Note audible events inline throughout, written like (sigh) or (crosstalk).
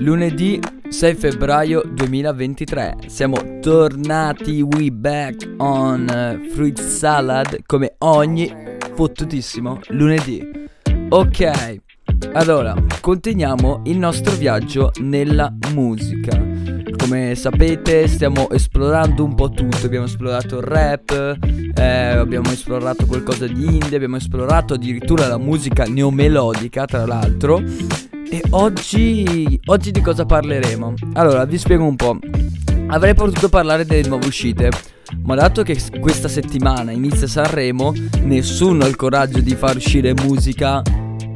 Lunedì 6 febbraio 2023 Siamo tornati we back on uh, Fruit Salad come ogni fottutissimo lunedì. Ok, allora continuiamo il nostro viaggio nella musica. Come sapete stiamo esplorando un po' tutto. Abbiamo esplorato il rap, eh, abbiamo esplorato qualcosa di indie Abbiamo esplorato addirittura la musica neomelodica tra l'altro e oggi, oggi di cosa parleremo? Allora, vi spiego un po'. Avrei potuto parlare delle nuove uscite, ma dato che questa settimana inizia Sanremo, nessuno ha il coraggio di far uscire musica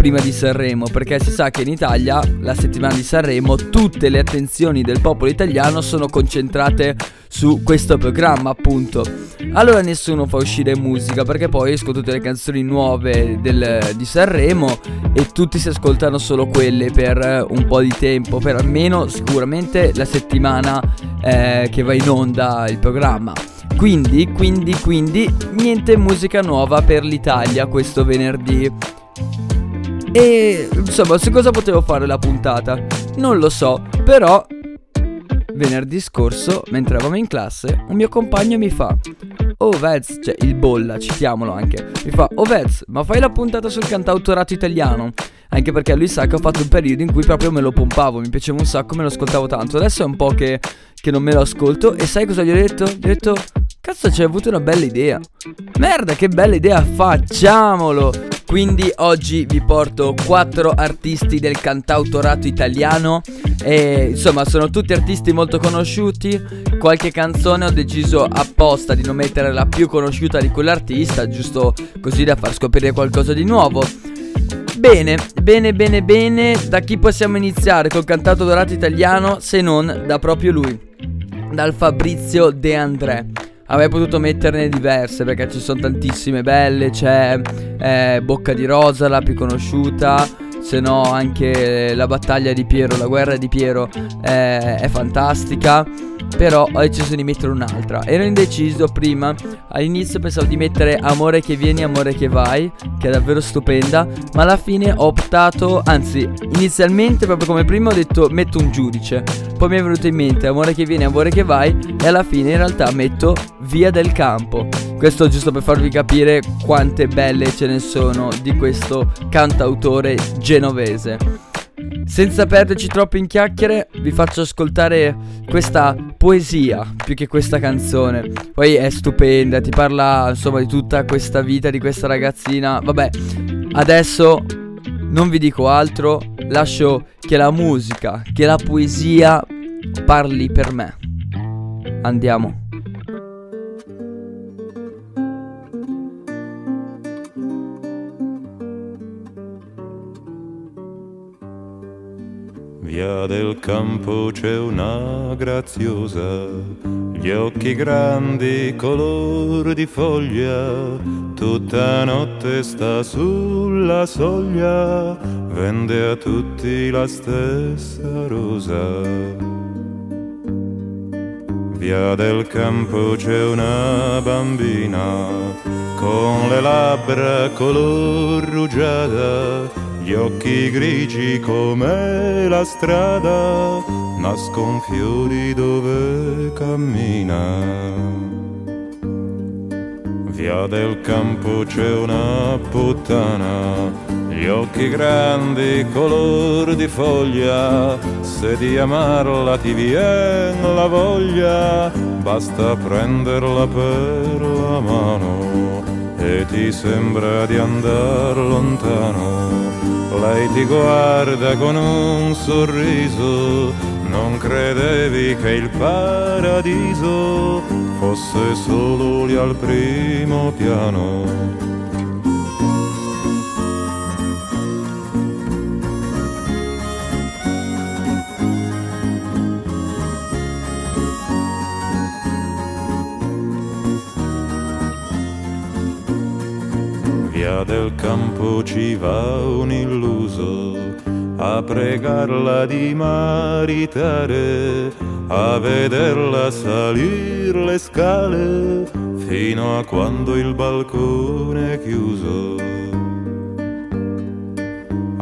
prima di Sanremo, perché si sa che in Italia, la settimana di Sanremo, tutte le attenzioni del popolo italiano sono concentrate su questo programma, appunto. Allora nessuno fa uscire musica, perché poi escono tutte le canzoni nuove del, di Sanremo e tutti si ascoltano solo quelle per un po' di tempo, per almeno sicuramente la settimana eh, che va in onda il programma. Quindi, quindi, quindi, niente musica nuova per l'Italia questo venerdì. E insomma, su cosa potevo fare la puntata? Non lo so, però venerdì scorso, mentre eravamo in classe, un mio compagno mi fa Oh Vez, cioè il bolla, citiamolo anche Mi fa, oh Vez, ma fai la puntata sul cantautorato italiano? Anche perché lui sa che ho fatto un periodo in cui proprio me lo pompavo Mi piaceva un sacco, me lo ascoltavo tanto Adesso è un po' che, che non me lo ascolto E sai cosa gli ho detto? Gli ho detto, cazzo c'hai avuto una bella idea Merda, che bella idea, facciamolo quindi oggi vi porto quattro artisti del cantautorato italiano e insomma sono tutti artisti molto conosciuti. Qualche canzone ho deciso apposta di non mettere la più conosciuta di quell'artista, giusto così da far scoprire qualcosa di nuovo. Bene, bene, bene, bene, da chi possiamo iniziare col cantautorato italiano se non da proprio lui, dal Fabrizio De André. Avrei potuto metterne diverse perché ci sono tantissime belle, c'è eh, Bocca di Rosa, la più conosciuta, se no anche la battaglia di Piero, la guerra di Piero eh, è fantastica. Però ho deciso di mettere un'altra. Ero indeciso prima. All'inizio pensavo di mettere Amore che vieni, amore che vai, che è davvero stupenda. Ma alla fine ho optato, anzi, inizialmente proprio come prima ho detto metto un giudice. Poi mi è venuto in mente Amore che vieni, amore che vai. E alla fine in realtà metto Via del campo. Questo giusto per farvi capire quante belle ce ne sono di questo cantautore genovese. Senza perderci troppo in chiacchiere, vi faccio ascoltare questa poesia più che questa canzone. Poi è stupenda, ti parla insomma di tutta questa vita di questa ragazzina. Vabbè, adesso non vi dico altro, lascio che la musica, che la poesia parli per me. Andiamo. via del campo c'è una graziosa, gli occhi grandi color di foglia, tutta notte sta sulla soglia, vende a tutti la stessa rosa. Via del campo c'è una bambina con le labbra color rugiada gli occhi grigi come la strada, nascon fiori dove cammina. Via del campo c'è una puttana, gli occhi grandi color di foglia, se di amarla ti vien la voglia, basta prenderla per la mano. E ti sembra di andar lontano. Lei ti guarda con un sorriso, non credevi che il paradiso fosse solo lì al primo piano. del campo ci va un illuso a pregarla di maritare, a vederla salir le scale fino a quando il balcone è chiuso.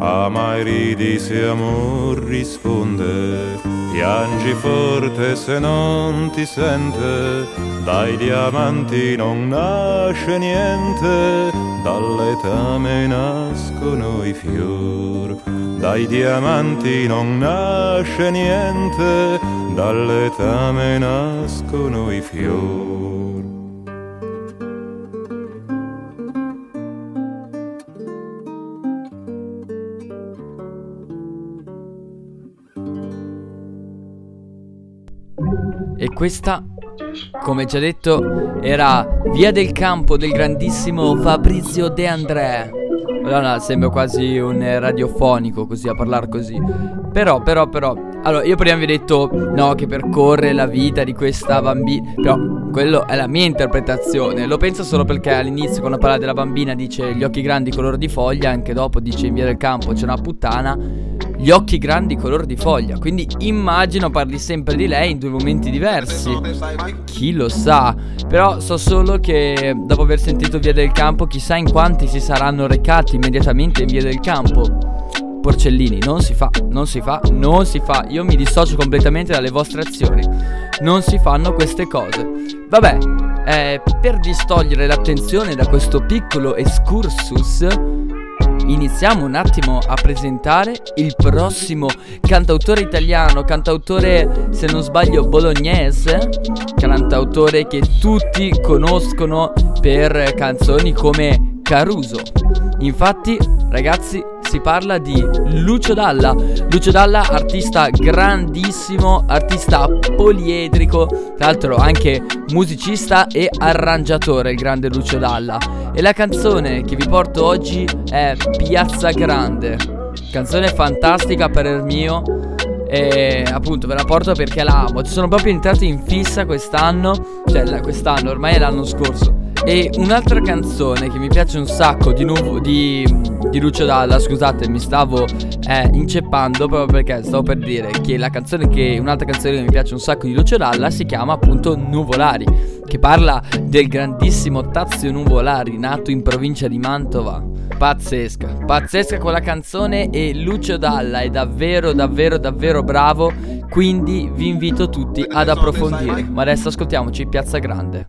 a mai ridi se amor risponde, piangi forte se non ti sente, dai diamanti non nasce niente, dall'etame nascono i fior, dai diamanti non nasce niente, dall'etame nascono i fior. E questa, come già detto, era Via del Campo del grandissimo Fabrizio De André. Madonna, sembra quasi un radiofonico così a parlare così. Però, però, però. Allora, io prima vi ho detto no, che percorre la vita di questa bambina. Però, quello è la mia interpretazione. Lo penso solo perché all'inizio, quando parla della bambina, dice gli occhi grandi color di foglia. Anche dopo dice in via del campo c'è una puttana gli occhi grandi color di foglia. Quindi immagino parli sempre di lei in due momenti diversi. Chi lo sa. Però so solo che dopo aver sentito Via del Campo, chissà in quanti si saranno recati immediatamente in Via del Campo. Porcellini, non si fa, non si fa, non si fa. Io mi dissocio completamente dalle vostre azioni. Non si fanno queste cose. Vabbè, eh, per distogliere l'attenzione da questo piccolo excursus iniziamo un attimo a presentare il prossimo cantautore italiano, cantautore se non sbaglio bolognese, cantautore che tutti conoscono per canzoni come Caruso. Infatti, ragazzi, si parla di Lucio Dalla. Lucio Dalla, artista grandissimo, artista poliedrico, tra l'altro anche musicista e arrangiatore, il grande Lucio Dalla. E la canzone che vi porto oggi è Piazza Grande. Canzone fantastica per il mio. E appunto ve la porto perché la amo. Ci sono proprio entrato in fissa quest'anno. Cioè, quest'anno, ormai è l'anno scorso. E un'altra canzone che mi piace un sacco di, nuovo, di, di Lucio Dalla, scusate, mi stavo eh, inceppando proprio perché stavo per dire che la canzone che un'altra canzone che mi piace un sacco di Lucio Dalla si chiama appunto Nuvolari, che parla del grandissimo Tazio Nuvolari, nato in provincia di Mantova. Pazzesca, pazzesca quella canzone e Lucio Dalla è davvero davvero davvero bravo, quindi vi invito tutti ad approfondire. Ma adesso ascoltiamoci Piazza Grande.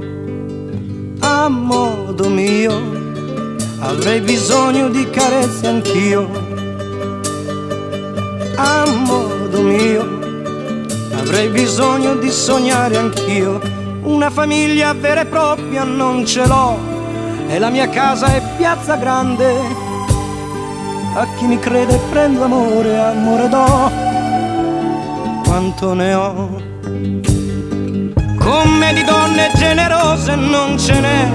a modo mio, avrei bisogno di carezze anch'io, a modo mio, avrei bisogno di sognare anch'io, una famiglia vera e propria non ce l'ho, e la mia casa è piazza grande, a chi mi crede prendo amore, amore do, quanto ne ho. Come di donne generose non ce n'è,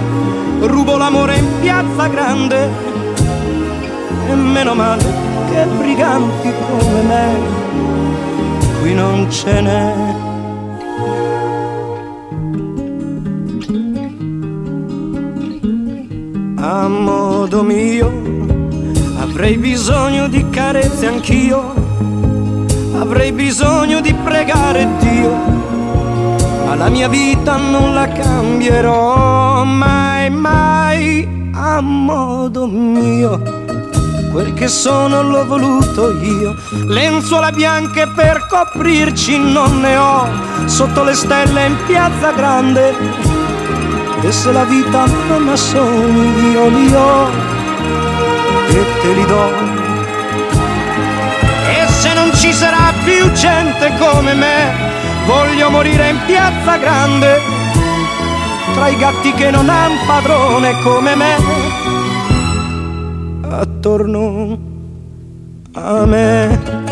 rubo l'amore in piazza grande. E meno male che briganti come me, qui non ce n'è. A modo mio avrei bisogno di carezze anch'io, avrei bisogno di pregare Dio la mia vita non la cambierò mai, mai a modo mio. Quel che sono l'ho voluto io, lenzuola bianche per coprirci non ne ho, sotto le stelle in piazza grande. E se la vita non ha sogni io li ho e te li do. E se non ci sarà più gente come me, Voglio morire in piazza grande, tra i gatti che non han padrone come me. attorno a me.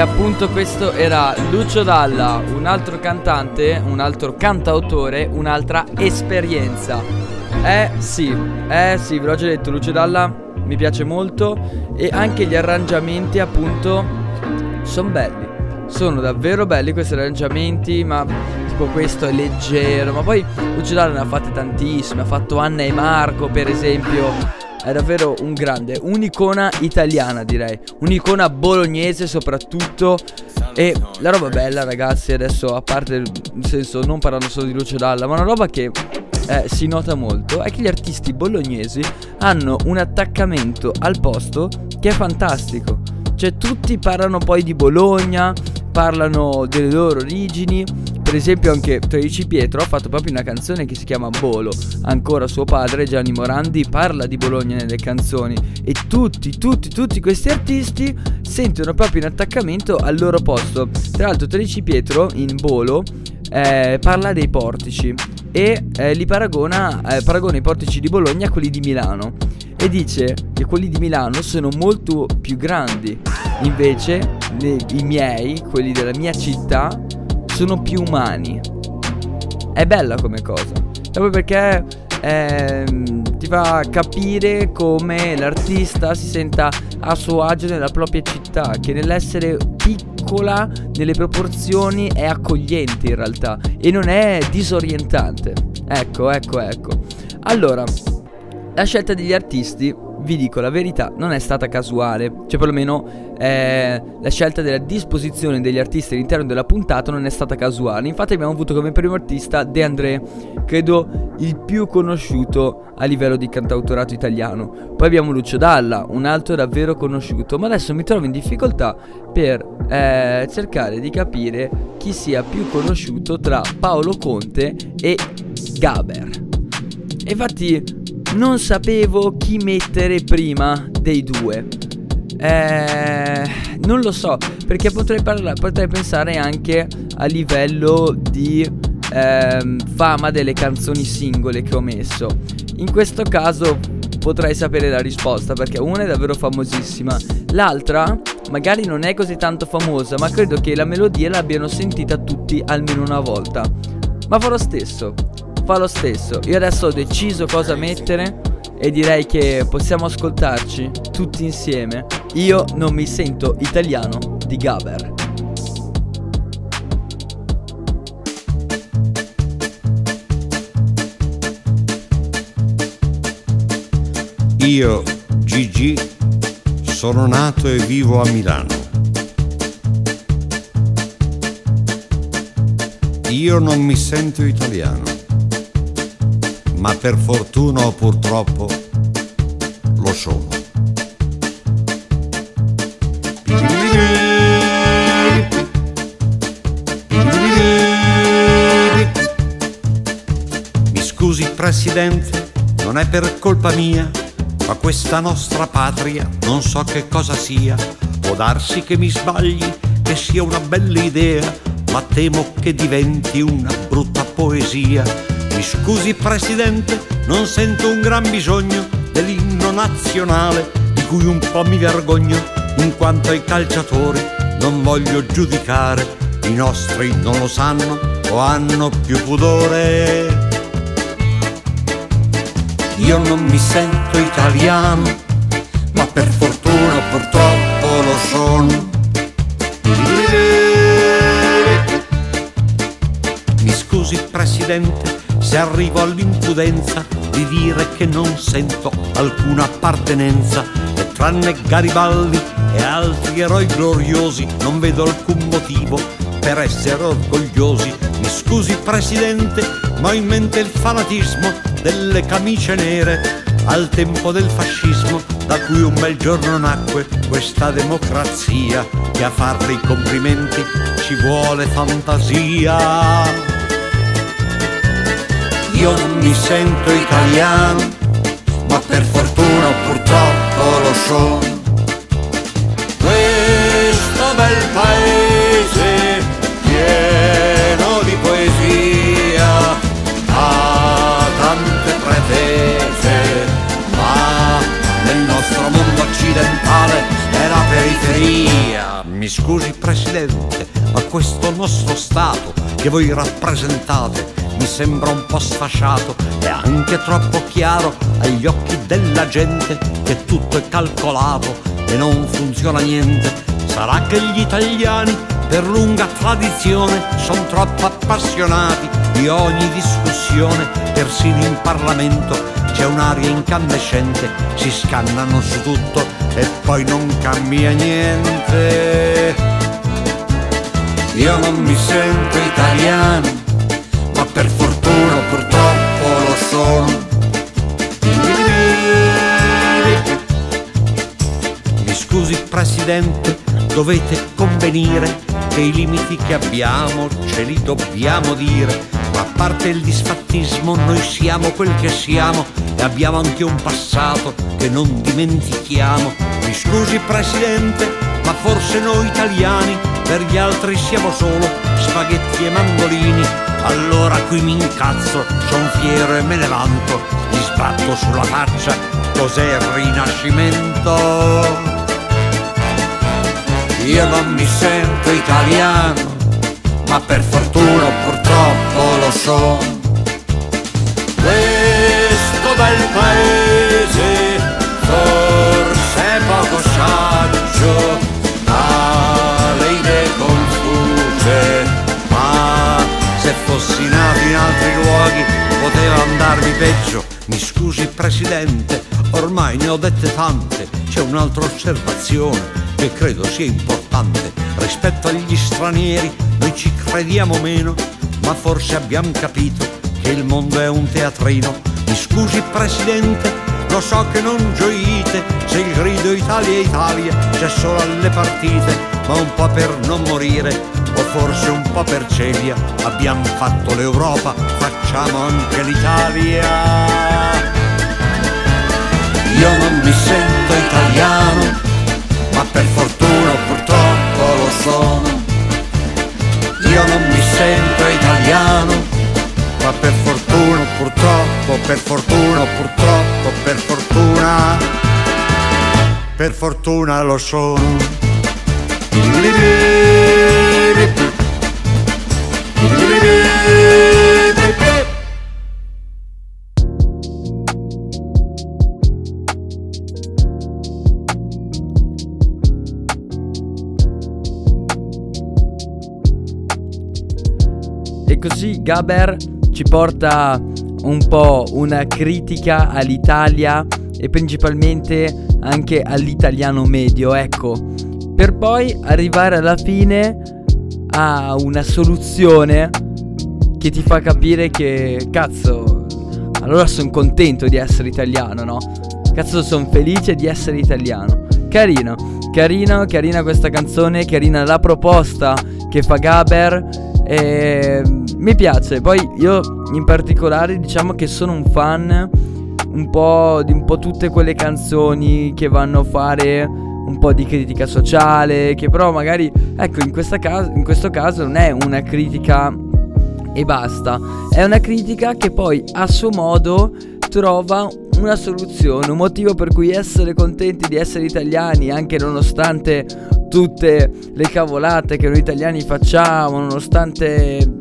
Appunto questo era Lucio Dalla, un altro cantante, un altro cantautore, un'altra esperienza. Eh sì, eh sì, ve l'ho già detto, Lucio Dalla mi piace molto e anche gli arrangiamenti appunto sono belli. Sono davvero belli questi arrangiamenti, ma tipo questo è leggero, ma poi Lucio Dalla ne ha fatte tantissime, ha fatto Anna e Marco per esempio è davvero un grande, un'icona italiana direi, un'icona bolognese soprattutto. E la roba bella ragazzi adesso a parte nel senso non parlando solo di Lucio Dalla ma una roba che eh, si nota molto è che gli artisti bolognesi hanno un attaccamento al posto che è fantastico. Cioè tutti parlano poi di Bologna parlano delle loro origini per esempio anche Torici Pietro ha fatto proprio una canzone che si chiama Bolo. Ancora suo padre Gianni Morandi parla di Bologna nelle canzoni e tutti, tutti, tutti questi artisti sentono proprio in attaccamento al loro posto. Tra l'altro Torici Pietro in Bolo eh, parla dei portici e eh, li paragona, eh, paragona i portici di Bologna a quelli di Milano e dice che quelli di Milano sono molto più grandi. Invece le, i miei, quelli della mia città, sono più umani. È bella come cosa. Proprio perché ehm, ti fa capire come l'artista si senta a suo agio nella propria città, che nell'essere piccola nelle proporzioni è accogliente in realtà e non è disorientante. Ecco, ecco, ecco. Allora, la scelta degli artisti vi dico la verità, non è stata casuale, cioè perlomeno eh, la scelta della disposizione degli artisti all'interno della puntata non è stata casuale. Infatti abbiamo avuto come primo artista De André, credo il più conosciuto a livello di cantautorato italiano. Poi abbiamo Lucio Dalla, un altro davvero conosciuto, ma adesso mi trovo in difficoltà per eh, cercare di capire chi sia più conosciuto tra Paolo Conte e Gaber. Infatti non sapevo chi mettere prima dei due. Eh, non lo so, perché potrei, parla- potrei pensare anche a livello di ehm, fama delle canzoni singole che ho messo. In questo caso potrei sapere la risposta perché una è davvero famosissima, l'altra magari non è così tanto famosa, ma credo che la melodia l'abbiano sentita tutti almeno una volta. Ma fa lo stesso, fa lo stesso. Io adesso ho deciso cosa mettere e direi che possiamo ascoltarci tutti insieme. Io non mi sento italiano di Gaber. Io, Gigi, sono nato e vivo a Milano. Io non mi sento italiano ma per fortuna o purtroppo lo sono. Mi scusi Presidente, non è per colpa mia, ma questa nostra patria non so che cosa sia. Può darsi che mi sbagli, che sia una bella idea, ma temo che diventi una brutta poesia mi scusi Presidente, non sento un gran bisogno dell'inno nazionale di cui un po' mi vergogno, in quanto ai calciatori non voglio giudicare, i nostri non lo sanno o hanno più pudore. Io non mi sento italiano, ma per fortuna purtroppo lo sono. Mi scusi Presidente, se arrivo all'impudenza di dire che non sento alcuna appartenenza e tranne Garibaldi e altri eroi gloriosi non vedo alcun motivo per essere orgogliosi. Mi scusi Presidente, ma ho in mente il fanatismo delle camicie nere al tempo del fascismo, da cui un bel giorno nacque questa democrazia, che a farle i complimenti ci vuole fantasia. Io non mi sento italiano, ma per fortuna purtroppo lo sono. Questo bel paese pieno di poesia ha tante pretese, ma nel nostro mondo occidentale è la periferia. Mi scusi Presidente, ma questo nostro Stato che voi rappresentate mi sembra un po' sfasciato e anche troppo chiaro agli occhi della gente che tutto è calcolato e non funziona niente. Sarà che gli italiani per lunga tradizione sono troppo appassionati di ogni discussione, persino in Parlamento c'è un'aria incandescente, si scannano su tutto e poi non cambia niente. Io non mi sento italiano, per fortuna purtroppo lo sono. Mi scusi Presidente, dovete convenire che i limiti che abbiamo ce li dobbiamo dire, ma a parte il disfattismo noi siamo quel che siamo e abbiamo anche un passato che non dimentichiamo. Mi scusi Presidente, ma forse noi italiani per gli altri siamo solo spaghetti e mandolini. Allora qui mi incazzo, son fiero e me ne vanto, gli sbatto sulla faccia, cos'è il rinascimento? Io non mi sento italiano, ma per fortuna purtroppo lo sono. Questo bel paese poteva andarmi peggio. Mi scusi Presidente, ormai ne ho dette tante, c'è un'altra osservazione che credo sia importante. Rispetto agli stranieri noi ci crediamo meno, ma forse abbiamo capito che il mondo è un teatrino. Mi scusi Presidente, lo so che non gioite se il grido Italia Italia c'è solo alle partite, ma un po' per non morire o forse un po' per celia. Abbiamo fatto l'Europa, facciamo anche l'Italia. Io non mi sento italiano, ma per fortuna purtroppo lo sono. Io non mi sento italiano, ma per fortuna purtroppo, per fortuna purtroppo, per fortuna, per fortuna lo sono. E così Gaber ci porta un po' una critica all'Italia e principalmente anche all'italiano medio, ecco, per poi arrivare alla fine a una soluzione che ti fa capire che cazzo, allora sono contento di essere italiano, no? Cazzo sono felice di essere italiano. Carino, carino, carina questa canzone, carina la proposta che fa Gaber. E mi piace, poi io in particolare diciamo che sono un fan un po' di un po' tutte quelle canzoni che vanno a fare un po' di critica sociale, che però magari, ecco, in, questa cas- in questo caso non è una critica e basta, è una critica che poi a suo modo trova una soluzione, un motivo per cui essere contenti di essere italiani, anche nonostante tutte le cavolate che noi italiani facciamo, nonostante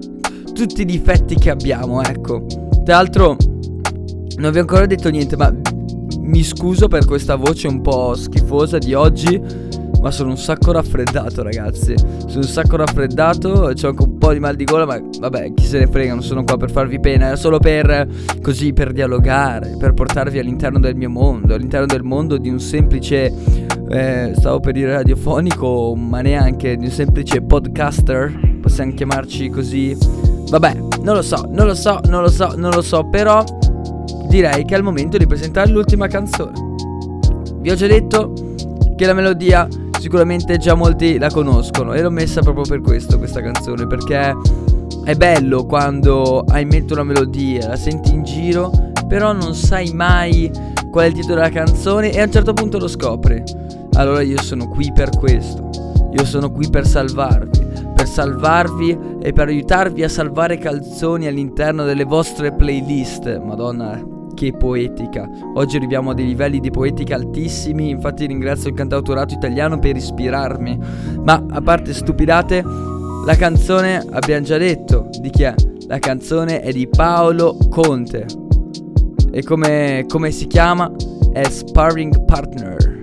tutti i difetti che abbiamo, ecco. Tra l'altro non vi ho ancora detto niente, ma mi scuso per questa voce un po' schifosa di oggi, ma sono un sacco raffreddato, ragazzi. Sono un sacco raffreddato, ho anche un po' di mal di gola, ma vabbè, chi se ne frega, non sono qua per farvi pena, è solo per così per dialogare, per portarvi all'interno del mio mondo, all'interno del mondo di un semplice eh, stavo per dire radiofonico, ma neanche di un semplice podcaster possiamo chiamarci così. Vabbè, non lo so, non lo so, non lo so, non lo so, però direi che è il momento di presentare l'ultima canzone. Vi ho già detto che la melodia sicuramente già molti la conoscono e l'ho messa proprio per questo questa canzone perché è bello quando hai in mente una melodia, la senti in giro, però non sai mai qual è il titolo della canzone e a un certo punto lo scopri. Allora io sono qui per questo. Io sono qui per salvarvi, per salvarvi e per aiutarvi a salvare calzoni all'interno delle vostre playlist. Madonna, che poetica. Oggi arriviamo a dei livelli di poetica altissimi, infatti ringrazio il cantautorato italiano per ispirarmi. Ma a parte stupidate, la canzone abbiamo già detto di chi è. La canzone è di Paolo Conte. E come, come si chiama? È Sparring Partner.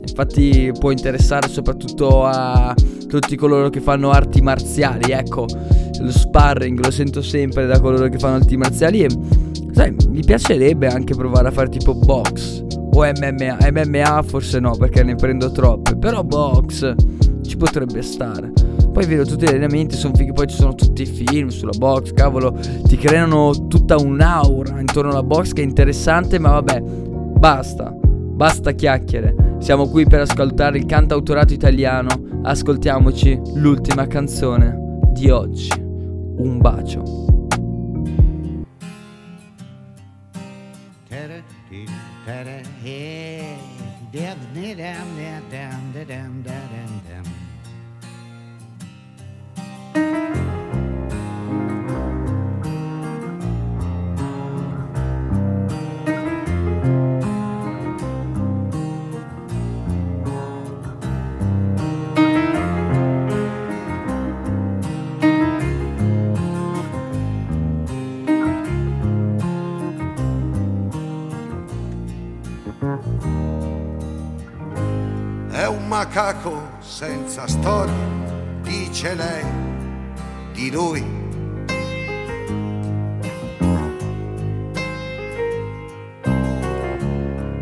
Infatti può interessare soprattutto a tutti coloro che fanno arti marziali, ecco, lo sparring lo sento sempre da coloro che fanno arti marziali e sai, mi piacerebbe anche provare a fare tipo box o MMA, MMA forse no perché ne prendo troppe, però box ci potrebbe stare. Poi vedo tutti gli allenamenti, sono fighi, poi ci sono tutti i film sulla box, cavolo, ti creano tutta un'aura intorno alla box che è interessante, ma vabbè, basta, basta chiacchiere. Siamo qui per ascoltare il cantautorato italiano, ascoltiamoci l'ultima canzone di oggi. Un bacio. Macaco senza storia, dice lei di lui.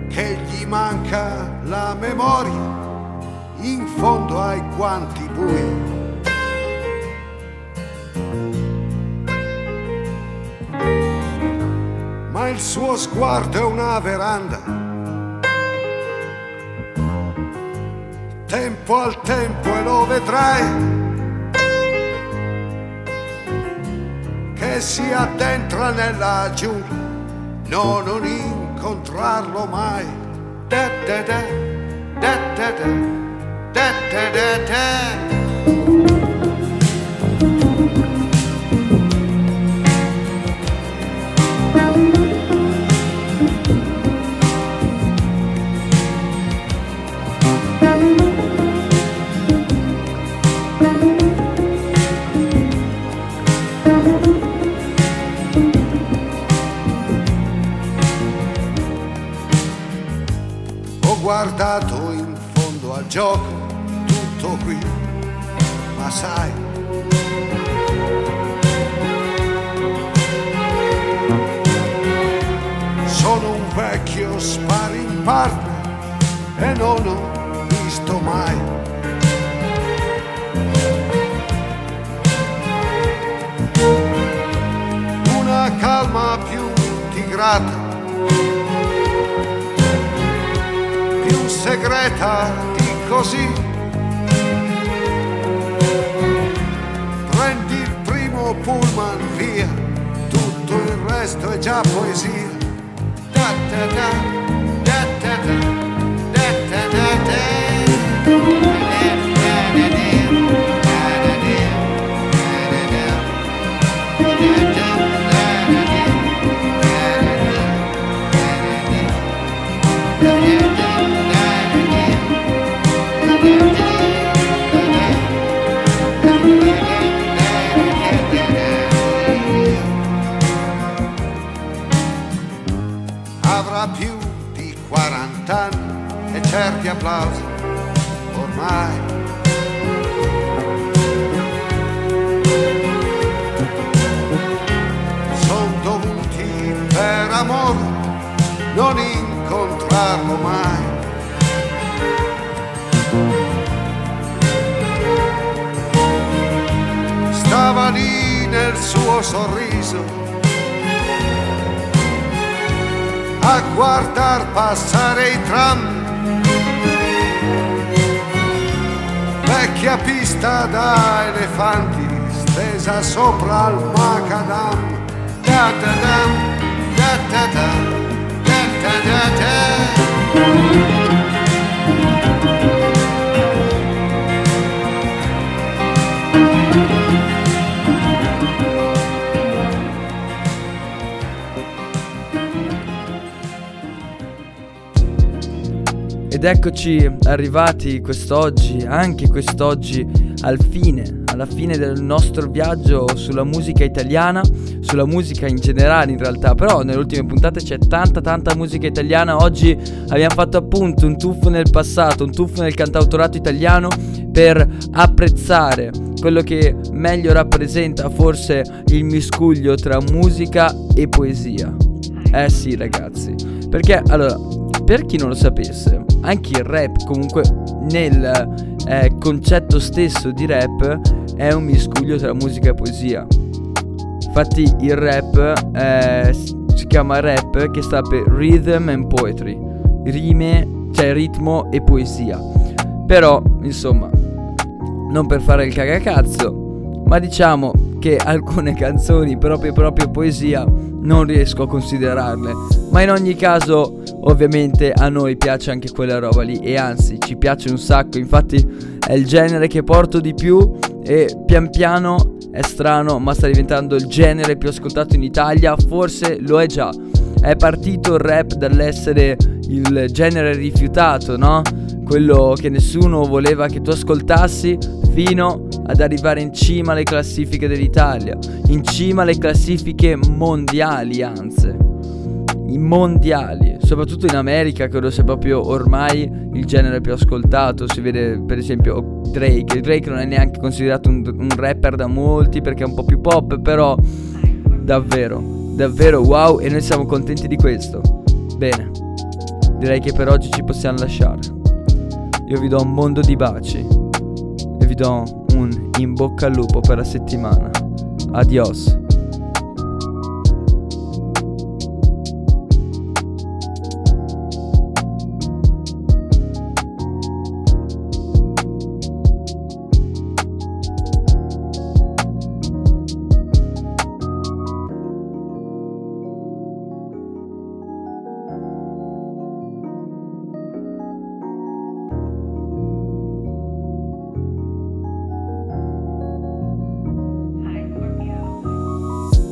Che gli manca la memoria in fondo ai guanti bui. Ma il suo sguardo è una veranda tempo al tempo e lo vedrai. Che si addentra nella giungla no non incontrarlo mai. Da da da da da da da da da Guardato in fondo al gioco, tutto qui, ma sai. Sono un vecchio sparring partner e non ho visto mai. Una calma più tigrata segreta di così. Prendi il primo pullman via, tutto il resto è già poesia. Da da da, applausi ormai. Sono dovuti per amore non incontrarlo mai. nel suo sorriso, a guardar passare i tram. Vecchia pista da elefanti stesa sopra il macadam. Da da dam, da da da, da da da da. Ed eccoci arrivati quest'oggi, anche quest'oggi, al fine, alla fine del nostro viaggio sulla musica italiana, sulla musica in generale in realtà, però nelle ultime puntate c'è tanta tanta musica italiana, oggi abbiamo fatto appunto un tuffo nel passato, un tuffo nel cantautorato italiano per apprezzare quello che meglio rappresenta forse il miscuglio tra musica e poesia. Eh sì ragazzi, perché allora, per chi non lo sapesse, anche il rap comunque nel eh, concetto stesso di rap è un miscuglio tra musica e poesia. Infatti il rap eh, si chiama rap che sta per Rhythm and Poetry, rime, cioè ritmo e poesia. Però, insomma, non per fare il cagacazzo, ma diciamo che alcune (laughs) canzoni proprio proprio poesia non riesco a considerarle. Ma in ogni caso, ovviamente a noi piace anche quella roba lì e anzi ci piace un sacco, infatti è il genere che porto di più e pian piano è strano, ma sta diventando il genere più ascoltato in Italia, forse lo è già. È partito il rap dall'essere il genere rifiutato, no? Quello che nessuno voleva che tu ascoltassi fino ad arrivare in cima alle classifiche dell'Italia, in cima alle classifiche mondiali, anzi, i mondiali, soprattutto in America, credo sia proprio ormai il genere più ascoltato. Si vede per esempio Drake. Drake non è neanche considerato un, un rapper da molti perché è un po' più pop, però davvero, davvero wow e noi siamo contenti di questo. Bene, direi che per oggi ci possiamo lasciare. Io vi do un mondo di baci do un in bocca al lupo per la settimana. Adios.